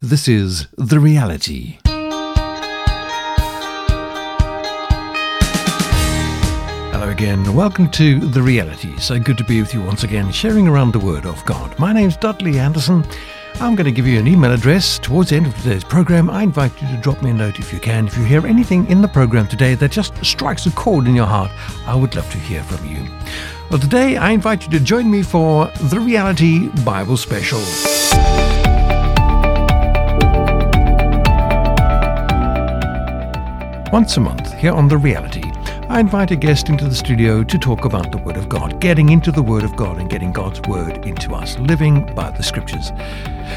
This is The Reality. Hello again, welcome to The Reality. So good to be with you once again, sharing around the Word of God. My name's Dudley Anderson. I'm going to give you an email address towards the end of today's program. I invite you to drop me a note if you can. If you hear anything in the program today that just strikes a chord in your heart, I would love to hear from you. Well, today I invite you to join me for The Reality Bible Special. Once a month, here on The Reality, I invite a guest into the studio to talk about the Word of God, getting into the Word of God and getting God's Word into us, living by the Scriptures.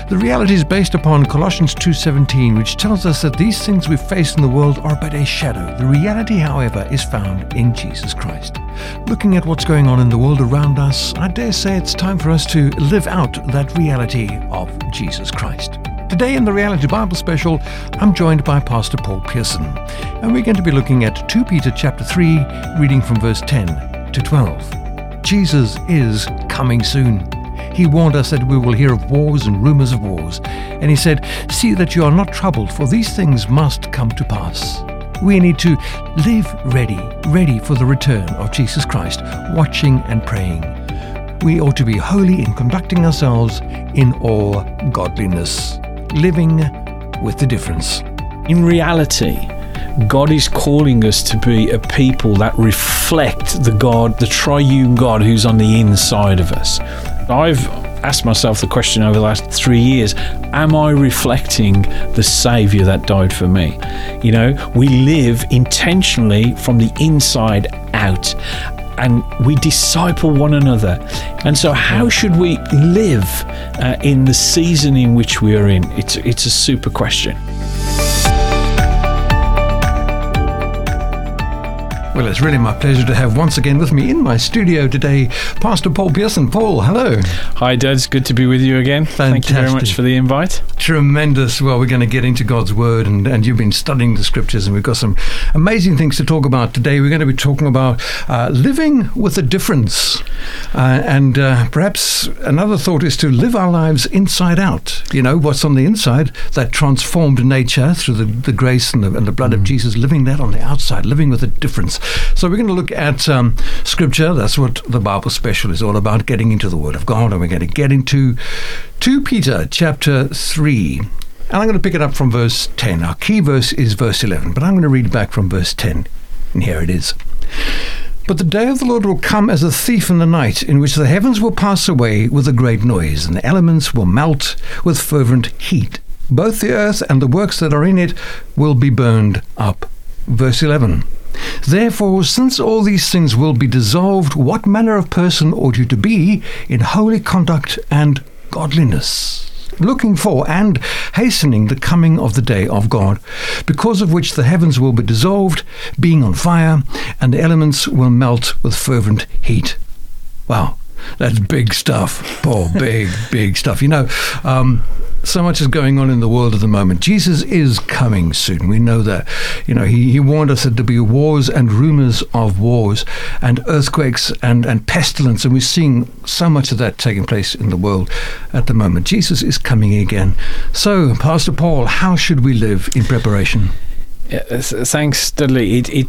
The reality is based upon Colossians 2:17, which tells us that these things we face in the world are but a shadow. The reality, however, is found in Jesus Christ. Looking at what's going on in the world around us, I dare say it's time for us to live out that reality of Jesus Christ. Today in the Reality Bible Special, I'm joined by Pastor Paul Pearson, and we're going to be looking at 2 Peter chapter 3, reading from verse 10 to 12. Jesus is coming soon. He warned us that we will hear of wars and rumors of wars, and he said, "See that you are not troubled, for these things must come to pass." We need to live ready, ready for the return of Jesus Christ, watching and praying. We ought to be holy in conducting ourselves in all godliness living with the difference. In reality, God is calling us to be a people that reflect the God, the triune God who's on the inside of us. I've asked myself the question over the last three years Am I reflecting the Savior that died for me? You know, we live intentionally from the inside out and we disciple one another. And so, how should we live uh, in the season in which we are in? It's, it's a super question. Well, it's really my pleasure to have once again with me in my studio today Pastor Paul Pearson. Paul, hello. Hi, Dad. It's good to be with you again. Fantastic. Thank you very much for the invite. Tremendous. Well, we're going to get into God's Word, and, and you've been studying the Scriptures, and we've got some amazing things to talk about today. We're going to be talking about uh, living with a difference. Uh, and uh, perhaps another thought is to live our lives inside out. You know, what's on the inside, that transformed nature through the, the grace and the, and the blood mm. of Jesus, living that on the outside, living with a difference. So we're going to look at um, Scripture. That's what the Bible Special is all about, getting into the Word of God. And we're going to get into 2 Peter chapter 3. And I'm going to pick it up from verse 10. Our key verse is verse 11, but I'm going to read back from verse 10. And here it is. But the day of the Lord will come as a thief in the night, in which the heavens will pass away with a great noise, and the elements will melt with fervent heat. Both the earth and the works that are in it will be burned up. Verse 11. Therefore, since all these things will be dissolved, what manner of person ought you to be in holy conduct and godliness? Looking for and hastening the coming of the day of God, because of which the heavens will be dissolved, being on fire, and the elements will melt with fervent heat. Wow, that's big stuff, Paul. big, big stuff. You know, um, so much is going on in the world at the moment. Jesus is coming soon. We know that. You know, he, he warned us that there'll be wars and rumors of wars and earthquakes and, and pestilence. And we're seeing so much of that taking place in the world at the moment. Jesus is coming again. So, Pastor Paul, how should we live in preparation? Thanks, Dudley. It, it,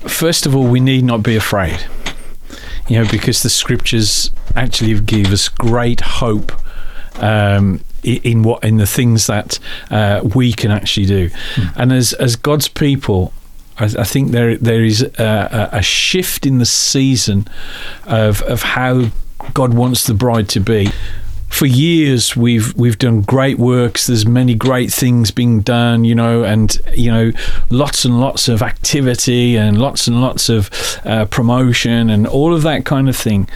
first of all, we need not be afraid. You know, because the scriptures actually give us great hope um, in what in the things that uh, we can actually do. Mm. And as as God's people, I, I think there there is a, a, shift in the season of of how God wants the bride to be. For years, we've we've done great works. There's many great things being done, you know, and you know, lots and lots of activity and lots and lots of uh, promotion and all of that kind of thing.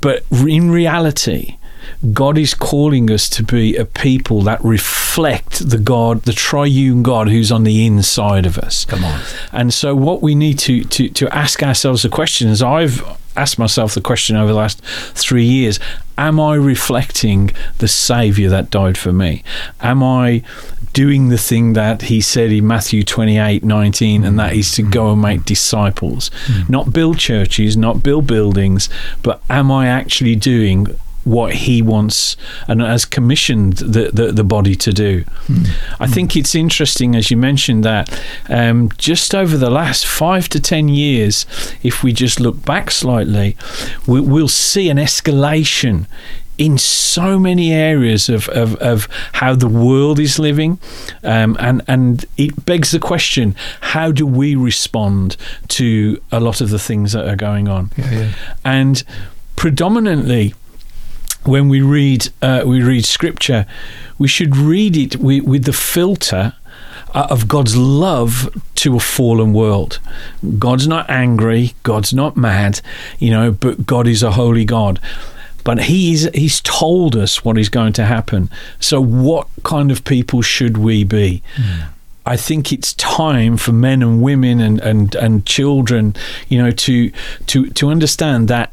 But in reality, God is calling us to be a people that reflect the God, the triune God who's on the inside of us. Come on. And so, what we need to, to, to ask ourselves the question is I've asked myself the question over the last three years Am I reflecting the Savior that died for me? Am I doing the thing that he said in Matthew 28 19, and that is to go and make disciples? Mm. Not build churches, not build buildings, but am I actually doing what he wants and has commissioned the, the, the body to do. Mm. I mm. think it's interesting, as you mentioned, that um, just over the last five to ten years, if we just look back slightly, we, we'll see an escalation in so many areas of, of, of how the world is living. Um, and, and it begs the question how do we respond to a lot of the things that are going on? Yeah, yeah. And predominantly, when we read uh, we read scripture, we should read it with, with the filter uh, of God's love to a fallen world. God's not angry, God's not mad, you know, but God is a holy God but he's he's told us what is going to happen. So what kind of people should we be? Mm. I think it's time for men and women and, and, and children, you know, to to to understand that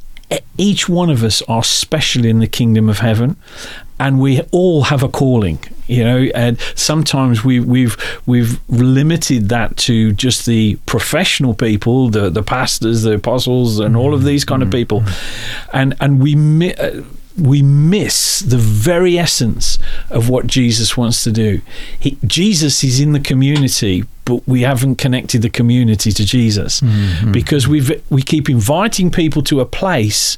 each one of us are special in the kingdom of heaven and we all have a calling you know? And sometimes we we've we've limited that to just the professional people the the pastors the apostles and all of these kind of people. And and we uh, we miss the very essence of what Jesus wants to do. He, Jesus is in the community, but we haven't connected the community to Jesus mm-hmm. because we we keep inviting people to a place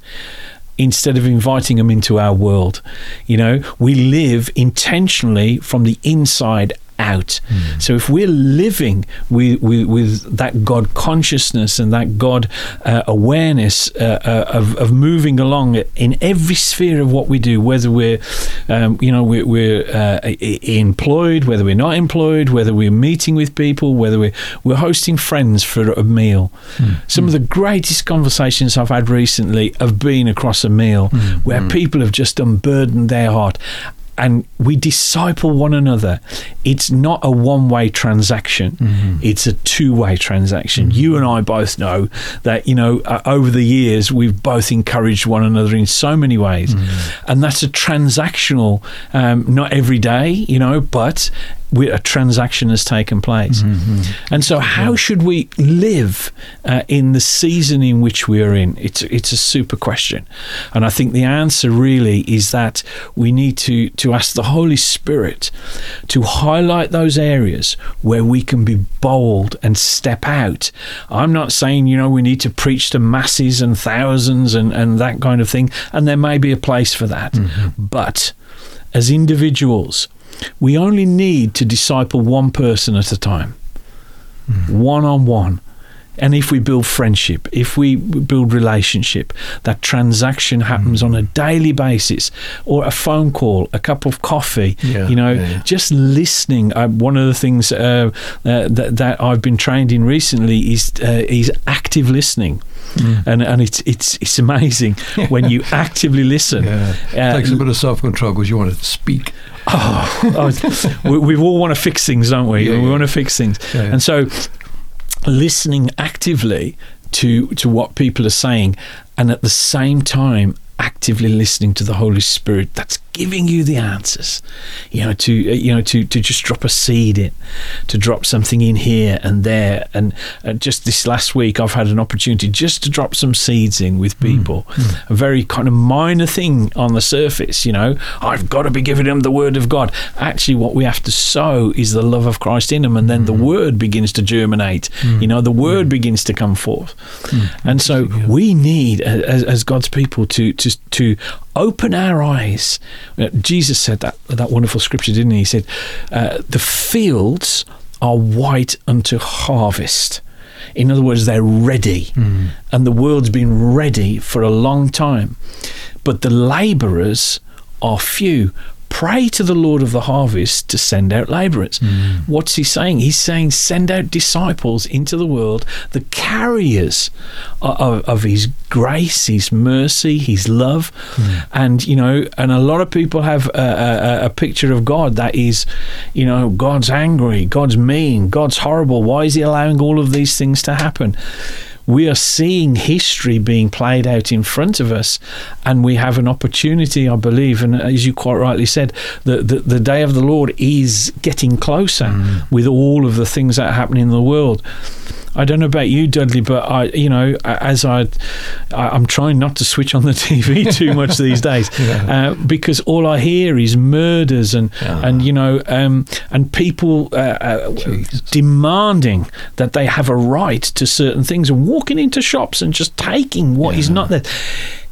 instead of inviting them into our world. You know, we live intentionally from the inside out. Mm. So if we're living with, with, with, that God consciousness and that God uh, awareness uh, uh, of, of moving along in every sphere of what we do, whether we're, um, you know, we're, we're uh, employed, whether we're not employed, whether we're meeting with people, whether we're, we're hosting friends for a meal. Mm. Some mm. of the greatest conversations I've had recently have been across a meal hmm. where hmm. people have just unburdened their heart and we disciple one another. It's not a one way transaction, mm-hmm. it's a two way transaction. Mm-hmm. You and I both know that, you know, uh, over the years, we've both encouraged one another in so many ways. Mm-hmm. And that's a transactional, um, not every day, you know, but a transaction has taken place. Mm-hmm. And so, how should we live uh, in the season in which we are in? It's it's a super question, and I think the answer really is that we need to to ask the Holy Spirit to highlight those areas where we can be bold and step out. I'm not saying you know we need to preach to masses and thousands and and that kind of thing, and there may be a place for that, mm-hmm. but as individuals we only need to disciple one person at a time, one on one. And if we build friendship, if we build relationship, that transaction happens mm. on a daily basis, or a phone call, a cup of coffee. Yeah, you know, yeah. just listening. Uh, one of the things uh, uh, that, that, I've been trained in recently is uh, is active listening. Mm. And and it's it's it's amazing when you actively listen. Yeah. It takes a bit of self control because you want to speak. Oh, oh we, we, all want to fix things, don't we? Yeah, we yeah. want to fix things, yeah, and so listening actively to to what people are saying, and at the same time actively listening to the Holy Spirit that's giving you the answers. You know, to uh, you know to to just drop a seed in, to drop something in here and there, and uh, just this last week I've had an opportunity just to drop some seeds in with hmm. people. Mm. A very kind of minor thing on the surface. You know, I've got to be giving them the Word of God. Actually, what we have to sow is the love of Christ in them, and then mm. the hmm. Word begins to germinate. Mm. You know, the Word hmm. begins to come forth, and so we need as, as God's people to to to open our eyes. Uh, Jesus said that that wonderful scripture, didn't he? He said, uh, "The fields are white unto harvest." In other words, they're ready, mm. and the world's been ready for a long time, but the labourers are few pray to the Lord of the harvest to send out laborers. Mm. What's he saying? He's saying, send out disciples into the world, the carriers of, of his grace, his mercy, his love. Mm. And, you know, and a lot of people have a, a, a, picture of God that is, you know, God's angry, God's mean, God's horrible. Why is he allowing all of these things to happen? We are seeing history being played out in front of us, and we have an opportunity, I believe. And as you quite rightly said, the, the, the day of the Lord is getting closer mm. with all of the things that are happening in the world. I don't know about you, Dudley, but I, you know, as I, I am trying not to switch on the TV too much these days, Yeah. uh, because all I hear is murders and Yeah. and you know, um, and people uh, uh, demanding that they have a right to certain things and walking into shops and just taking what is Yeah. not there.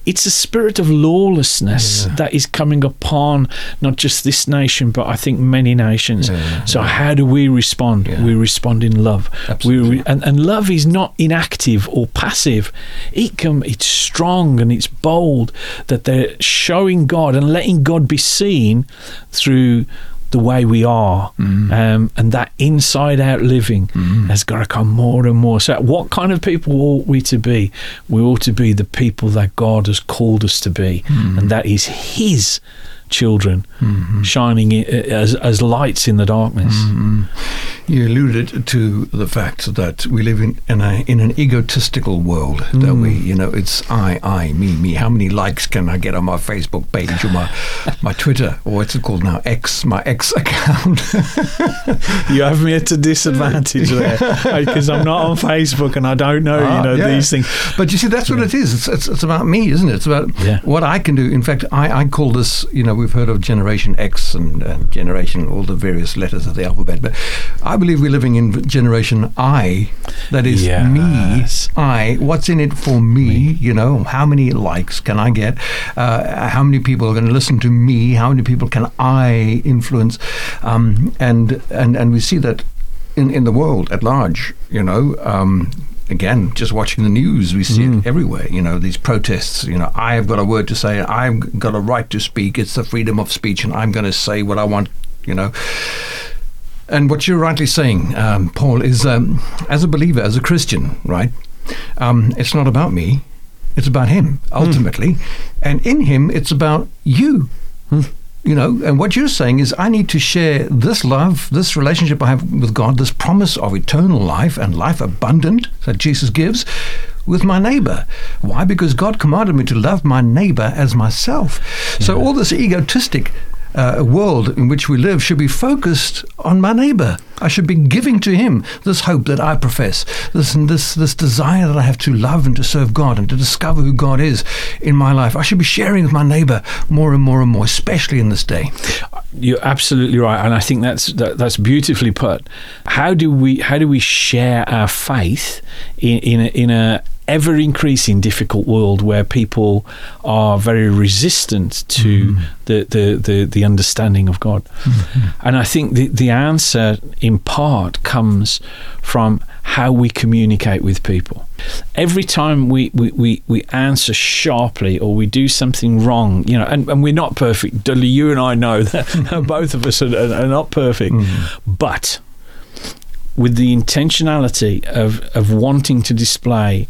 It's a spirit of lawlessness Yeah. that is coming upon not just this nation, but I think many nations. Yeah, So how do we respond? We respond in love. Absolutely. We re- and, and love is not inactive or passive. It can it's strong and it's bold that they're showing God and letting God be seen through the way we are. Mm. Um, and that inside out living has got to come more and more. So what kind of people ought we to be? We ought to be the people that God has called us to be. Mm. And that is his children Mm-hmm. shining as, as lights in the darkness. Mm-hmm. You alluded to the fact that we live in, in, a, in an egotistical world, don't we? You know, it's I, I, me, me. How many likes can I get on my Facebook page or my, my Twitter, or what's it called now? X, my X account. You have me at a disadvantage there because I'm not on Facebook and I don't know, Ah, you know, yeah. these things. But you see, that's what it is. It's, it's, it's about me, isn't it? It's about Yeah. what I can do. In fact, I, I call this, you know, we've heard of Generation X and, and Generation, all the various letters of the alphabet, but I believe we're living in Generation I. That is Yes. me, I. What's in it for me? You know, how many likes can I get? Uh, how many people are going to listen to me? How many people can I influence? Um, and, and, and we see that in, in the world at large, you know. Um, again, just watching the news, we see it everywhere. You know, these protests. You know, I have got a word to say. I've got a right to speak. It's the freedom of speech, and I'm going to say what I want. You know. And what you're rightly saying, um, Paul, is um, as a believer, as a Christian, right? Um, it's not about me. It's about Him ultimately, and in Him, it's about you. You know, and what you're saying is, I need to share this love, this relationship I have with God, this promise of eternal life and life abundant that Jesus gives with my neighbor. Why? Because God commanded me to love my neighbor as myself. So all this egotistic uh, world in which we live should be focused on my neighbor. I should be giving to him this hope that I profess, this this this desire that I have to love and to serve God and to discover who God is in my life. I should be sharing with my neighbor more and more and more, especially in this day. You're absolutely right, and I think that's that, that's beautifully put. How do we how do we share our faith in in a, in a ever increasing difficult world where people are very resistant to mm-hmm. the, the, the, the understanding of God? Mm-hmm. And I think the, the answer, in part, comes from how we communicate with people. Every time we, we, we, we answer sharply or we do something wrong, you know, and, and we're not perfect. Dudley, you and I know that both of us are, are not perfect. Mm-hmm. But with the intentionality of, of wanting to display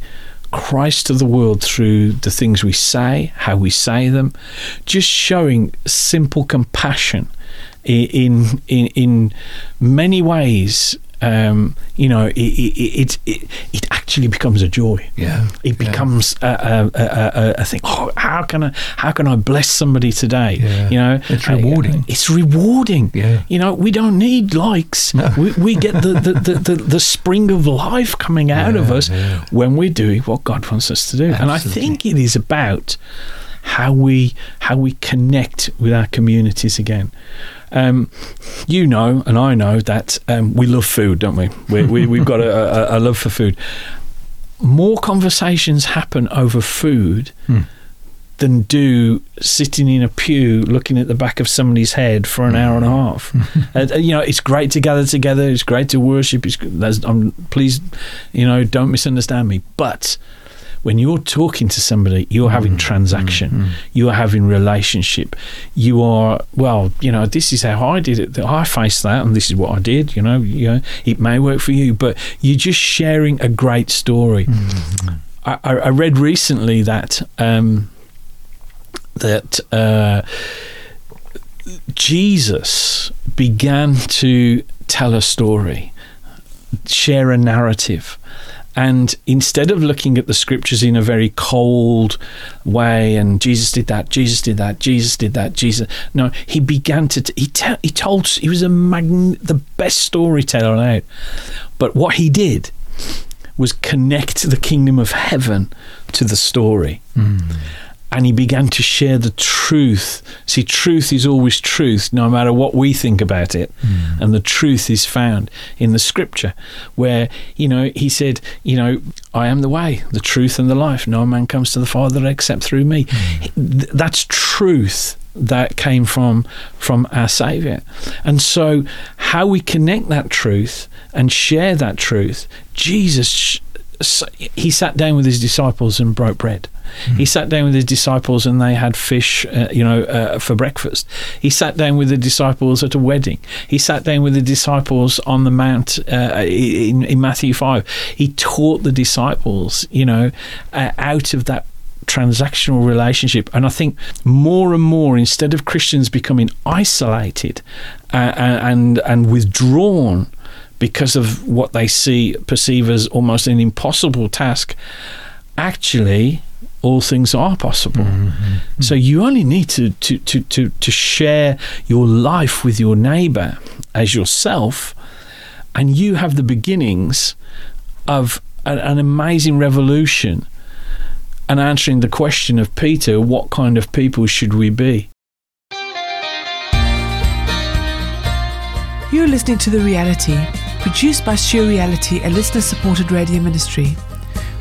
Christ to the world through the things we say, how we say them, just showing simple compassion in in in many ways. Um, you know, it it, it it it actually becomes a joy. Yeah, It becomes a, a, a, a, a thing. Oh, how can I how can I bless somebody today? Yeah. You know, It's rewarding. It's rewarding. Yeah. You know, we don't need likes. No. We, we get the, the, the, the, the spring of life coming out of us yeah. when we're doing what God wants us to do. And I think it is about how we how we connect with our communities again. Um, you know, and I know that um, we love food, don't we? we, we we've got a, a, a love for food. More conversations happen over food Hmm. than do sitting in a pew looking at the back of somebody's head for an hour and a half. uh, you know, it's great to gather together. It's great to worship. It's, um, please, you know, don't misunderstand me. But when you're talking to somebody, you're having mm, transaction, mm, mm. you are having relationship. You are well, you know, this is how I did it. I faced that, and this is what I did. You know, you know, it may work for you, but you're just sharing a great story. I, I I read recently that um, that uh, Jesus began to tell a story, share a narrative. And instead of looking at the scriptures in a very cold way, and Jesus did that, Jesus did that, Jesus did that, Jesus, no, he began to, he, te- he told, he was a magn- the best storyteller out. But what he did, was connect the kingdom of heaven to the story. Hmm. And he began to share the truth. See, truth is always truth, no matter what we think about it. Hmm. And the truth is found in the scripture, where, you know, he said, you know, I am the way, the truth, and the life. No man comes to the Father except through me. Hmm. Th- That's truth that came from from our savior and so how we connect that truth and share that truth jesus he sat down with his disciples and broke bread. He sat down with his disciples and they had fish uh, you know uh, for breakfast. He sat down with the disciples at a wedding. He sat down with the disciples on the mount uh, in, in matthew 5 he taught the disciples you know uh, out of that transactional relationship. And I think more and more, instead of Christians becoming isolated uh, and and withdrawn because of what they see perceive as almost an impossible task, actually. All things are possible. Mm-hmm, mm-hmm. So you only need to, to, to, to, to share your life with your neighbor as yourself, and you have the beginnings of an, an amazing revolution and answering the question of Peter, what kind of people should we be? You're listening to The Reality, produced by Sure Reality, a listener supported radio ministry.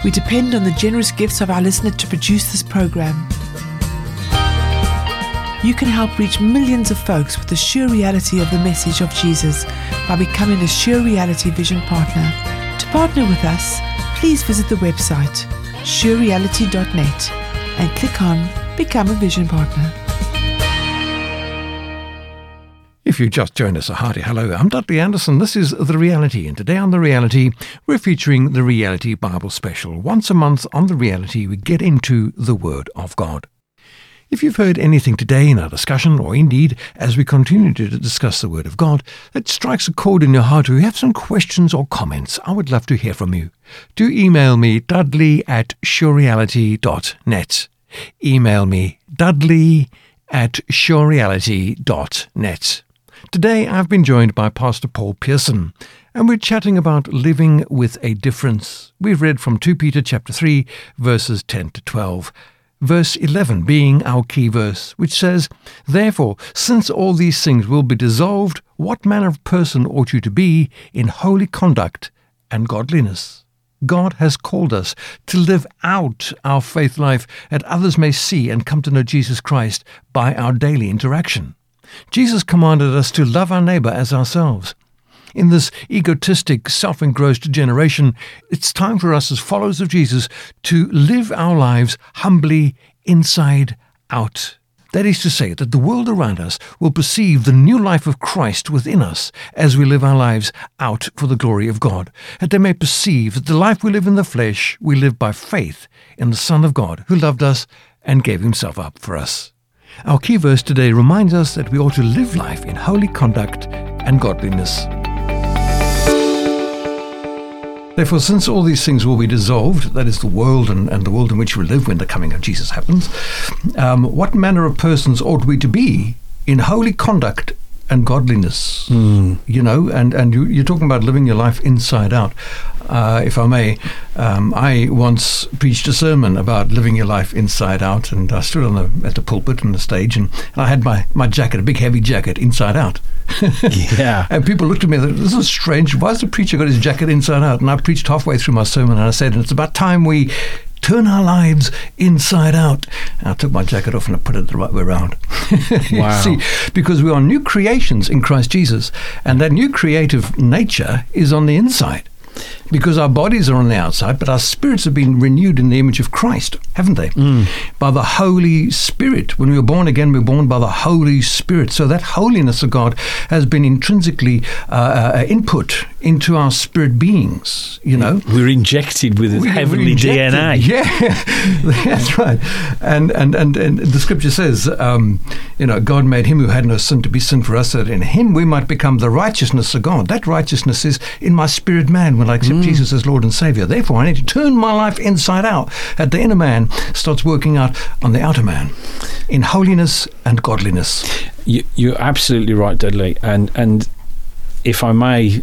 We depend on the generous gifts of our listener to produce this program. You can help reach millions of folks with the sure reality of the message of Jesus by becoming a Sure Reality Vision Partner. To partner with us, please visit the website surereality.net and click on Become a Vision Partner. If you just joined us, a hearty hello. I'm Dudley Anderson. This is The Reality, and today on The Reality, we're featuring the Reality Bible Special. Once a month on The Reality, we get into the Word of God. If you've heard anything today in our discussion, or indeed as we continue to discuss the Word of God, that strikes a chord in your heart, or you have some questions or comments, I would love to hear from you. Do email me, dudley at surereality.net. Email me, dudley at surereality.net. Today I've been joined by Pastor Paul Pearson, and we're chatting about living with a difference. We've read from 2 Peter chapter 3 verses 10 to 12. Verse 11 being our key verse, which says, Therefore, since all these things will be dissolved, what manner of person ought you to be in holy conduct and godliness? God has called us to live out our faith life that others may see and come to know Jesus Christ by our daily interaction. Jesus commanded us to love our neighbor as ourselves. In this egotistic, self engrossed generation, it's time for us as followers of Jesus to live our lives humbly inside out. That is to say, that the world around us will perceive the new life of Christ within us as we live our lives out for the glory of God. That they may perceive that the life we live in the flesh, we live by faith in the Son of God who loved us and gave himself up for us. Our key verse today reminds us that we ought to live life in holy conduct and godliness. Therefore, since all these things will be dissolved, that is the world and, and the world in which we live when the coming of Jesus happens, um, what manner of persons ought we to be in holy conduct and godliness? You know, and, and you, you're talking about living your life inside out. Uh, if I may, um, I once preached a sermon about living your life inside out, and I stood on the, at the pulpit and the stage, and, and I had my, my jacket, a big heavy jacket, inside out. Yeah. And people looked at me and said, This is strange. Why has the preacher got his jacket inside out? And I preached halfway through my sermon and I said, It's about time we turn our lives inside out. And I took my jacket off and I put it the right way around. Wow. See, because we are new creations in Christ Jesus, and that new creative nature is on the inside. Because our bodies are on the outside, but our spirits have been renewed in the image of Christ, haven't they? By the Holy Spirit. When we were born again, we were born by the Holy Spirit. So that holiness of God has been intrinsically uh, uh, input into our spirit beings, you know? We're injected with We- heavenly injected- DNA. Yeah, that's right. And, and and and the scripture says, um, you know, God made him who had no sin to be sin for us, that in him we might become the righteousness of God. That righteousness is in my spirit man when I accept Jesus as Lord and Savior. Therefore, I need to turn my life inside out. That the inner man starts working out on the outer man in holiness and godliness. You, you're absolutely right, Dudley. And and if I may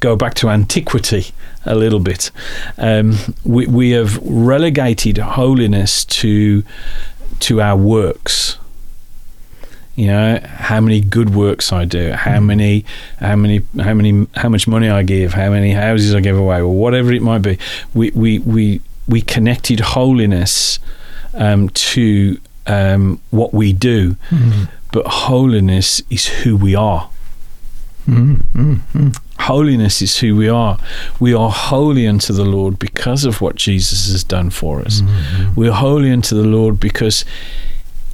go back to antiquity a little bit. Um, we, we have relegated holiness to to our works. You know how many good works I do, how mm. many, how many, how many, how much money I give, how many houses I give away, or whatever it might be. We we we we connected holiness um, to um, what we do, mm. but holiness is who we are. Mm, holiness is who we are. We are holy unto the Lord because of what Jesus has done for us. We're holy unto the Lord because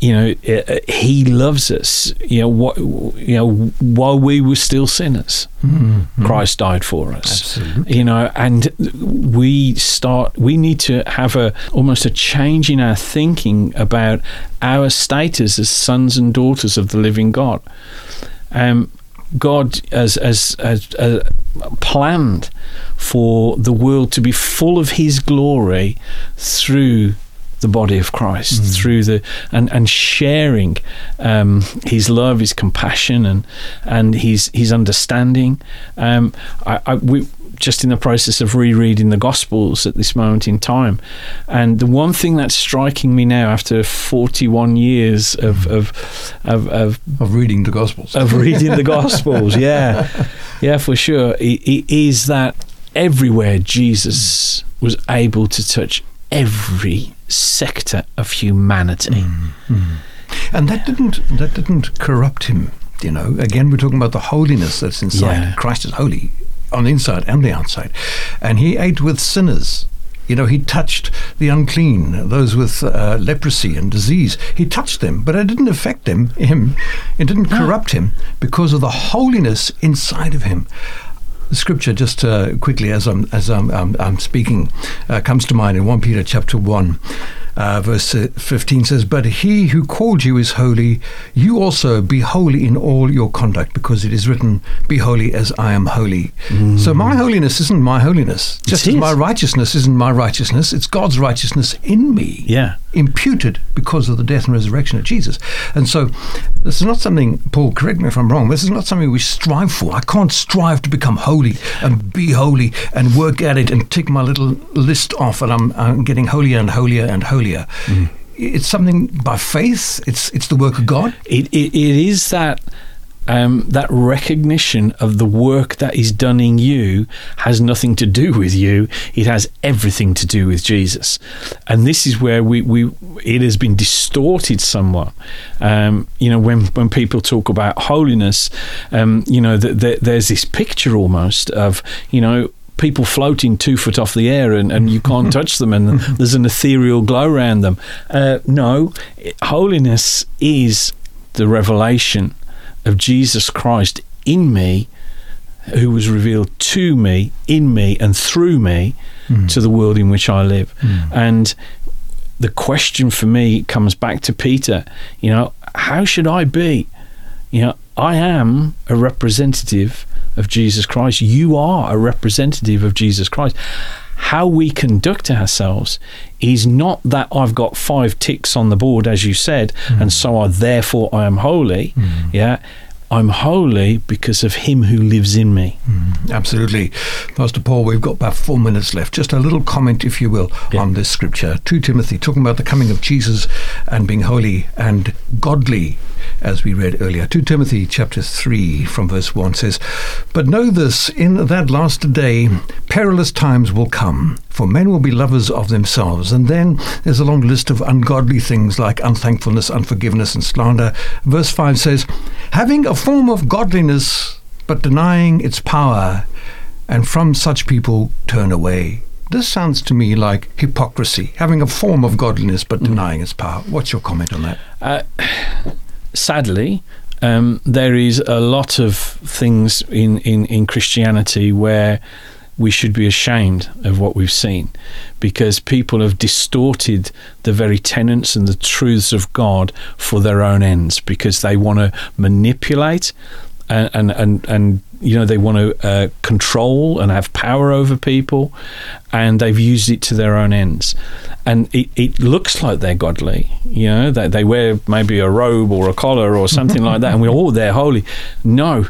you know uh, uh, he loves us you know what you know while we were still sinners Christ died for us. Absolutely. you know and we start we need to have a almost a change in our thinking about our status as sons and daughters of the living God. Um, God has, has, has uh, planned for the world to be full of His glory through the body of Christ, through the and and sharing um, His love, His compassion, and and His His understanding. Um, I, I we just in the process of rereading the Gospels at this moment in time, and the one thing that's striking me now after 41 years of of of, of Of reading the Gospels. of reading the Gospels. Yeah, yeah, for sure. It, it is that everywhere Jesus was able to touch every sector of humanity. And that didn't that didn't corrupt him. You know, again, we're talking about the holiness that's inside. Yeah. Christ is holy on the inside and the outside, and he ate with sinners. You know, he touched the unclean, those with uh, leprosy and disease. He touched them, but it didn't affect them. Him, it didn't corrupt him because of the holiness inside of him. The scripture, just uh, quickly as I'm as I'm, I'm, I'm speaking, uh, comes to mind in one Peter chapter one. Uh, verse uh, 15 says, But he who called you is holy. You also be holy in all your conduct, because it is written, Be holy as I am holy. So my holiness isn't my holiness. Just as my righteousness isn't my righteousness, it's God's righteousness in me. Yeah. Imputed because of the death and resurrection of Jesus. And so this is not something, Paul, correct me if I'm wrong, this is not something we strive for. I can't strive to become holy and be holy and work at it and tick my little list off and I'm, I'm getting holier and holier and holier. It's something by faith, it's, it's the work of God. It, it, it is that um, that recognition of the work that is done in you has nothing to do with you. It has everything to do with Jesus, and this is where we, we it has been distorted somewhat. Um, you know, when when people talk about holiness, um, you know, th- th- there's this picture almost of you know people floating two foot off the air and, and you can't touch them and there's an ethereal glow around them. Uh, no, it- holiness is the revelation of Jesus Christ in me, who was revealed to me, in me, and through me to the world in which I live. And the question for me comes back to Peter, you know, how should I be? You know, I am a representative of Jesus Christ. You are a representative of Jesus Christ. How we conduct ourselves is not that I've got five ticks on the board, as you said, hmm. and so I therefore I am holy. Hmm. Yeah. I'm holy because of him who lives in me. Hmm. Absolutely. Pastor Paul, we've got about four minutes left. Just a little comment, if you will, Yeah. on this scripture. 2 Timothy, talking about the coming of Jesus and being holy and godly, as we read earlier. 2 Timothy chapter 3 from verse 1 says, But know this, in that last day, perilous times will come, for men will be lovers of themselves. And then there's a long list of ungodly things like unthankfulness, unforgiveness, and slander. Verse 5 says, Having a form of godliness, but denying its power, and from such people turn away. This sounds to me like hypocrisy, having a form of godliness but denying its power. What's your comment on that? Uh, sadly, um, there is a lot of things in, in, in Christianity where we should be ashamed of what we've seen because people have distorted the very tenets and the truths of God for their own ends because they want to manipulate and, and, and, and you know they want to uh, control and have power over people and they've used it to their own ends and it, it looks like they're godly you know that they wear maybe a robe or a collar or something like that and we're all they're holy no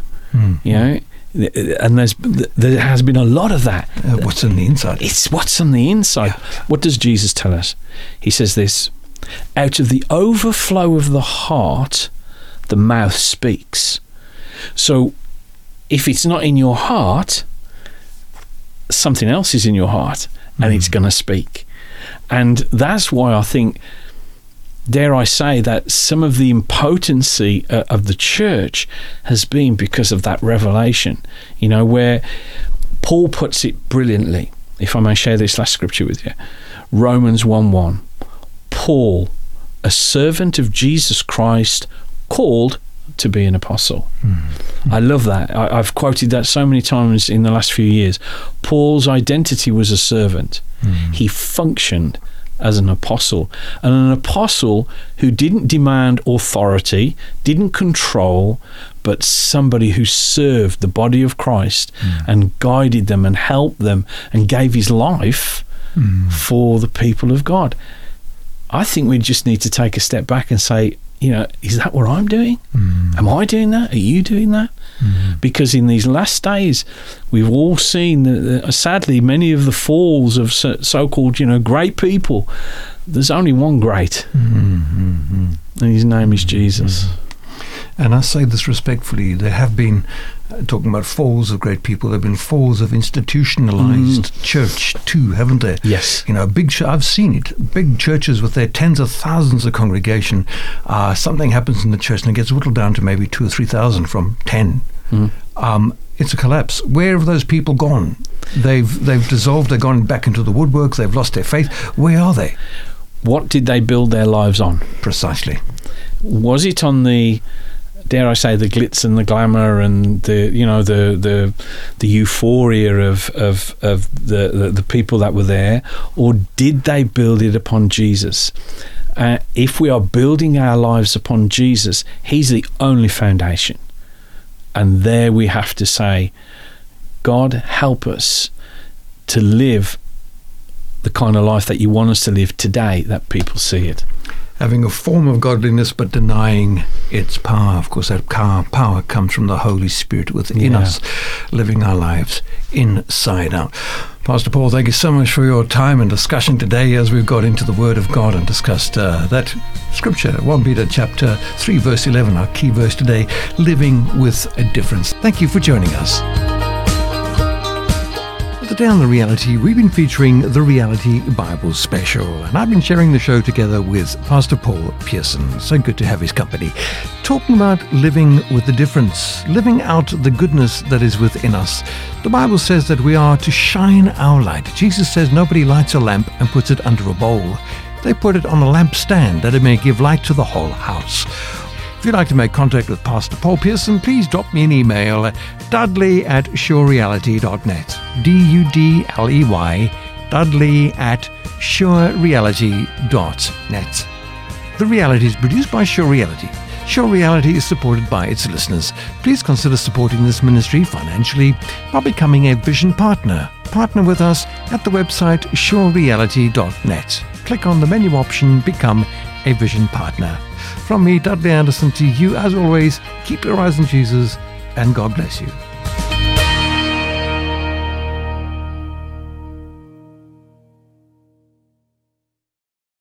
you know and there's there has been a lot of that. Uh, what's on the inside? It's what's on the inside. What does Jesus tell us? He says this: out of the overflow of the heart, the mouth speaks. So, if it's not in your heart, something else is in your heart, and it's going to speak. And that's why I think dare I say that some of the impotency uh, of the church has been because of that revelation, you know, where Paul puts it brilliantly. If I may share this last scripture with you Romans 1 1. Paul, a servant of Jesus Christ, called to be an apostle. Mm-hmm. I love that. I, have quoted that so many times in the last few years. Paul's identity was a servant, mm-hmm. he functioned as an apostle, and an apostle who didn't demand authority, didn't control, but somebody who served the body of Christ mm. and guided them and helped them and gave his life mm. for the people of God. I think we just need to take a step back and say, you know, is that what I'm doing? Mm. Am I doing that? Are you doing that? Mm. Because in these last days, we've all seen, that, uh, sadly, many of the falls of so called, you know, great people. There's only one great, mm-hmm. and his name is Jesus. Mm-hmm. And I say this respectfully, there have been, talking about falls of great people, there have been falls of institutionalized mm. church too, haven't there? Yes. You know, big, ch- I've seen it, big churches with their tens of thousands of congregation, uh, something happens in the church and it gets whittled down to maybe two or three thousand from ten. Mm. Um, it's a collapse. Where have those people gone? They've they've dissolved. They've gone back into the woodwork. They've lost their faith. Where are they? What did they build their lives on? Precisely. Was it on the dare I say, the glitz and the glamour and the you know the the the euphoria of of of the the, the people that were there, or did they build it upon Jesus? Uh, if we are building our lives upon Jesus, He's the only foundation, and there we have to say, God, help us to live the kind of life that you want us to live today, that people see it having a form of godliness but denying its power. Of course, that power comes from the Holy Spirit within yeah. us, living our lives inside out. Pastor Paul, thank you so much for your time and discussion today as we've got into the Word of God and discussed uh, that scripture, 1 Peter chapter 3, verse 11, our key verse today, living with a difference. Thank you for joining us. On The Reality, we've been featuring the Reality Bible Special, and I've been sharing the show together with Pastor Paul Pearson. So good to have his company. Talking about living with the difference, living out the goodness that is within us. The Bible says that we are to shine our light. Jesus says nobody lights a lamp and puts it under a bowl. They put it on a lampstand that it may give light to the whole house. If you'd like to make contact with Pastor Paul Pearson, please drop me an email at dudley at surereality.net. D U D L E Y, dudley at surereality.net. The Reality is produced by Sure Reality. Sure Reality is supported by its listeners. Please consider supporting this ministry financially by becoming a vision partner. Partner with us at the website surereality.net. Click on the menu option Become a Vision Partner. From me, Dudley Anderson, to you, as always, keep your eyes on Jesus, and God bless you.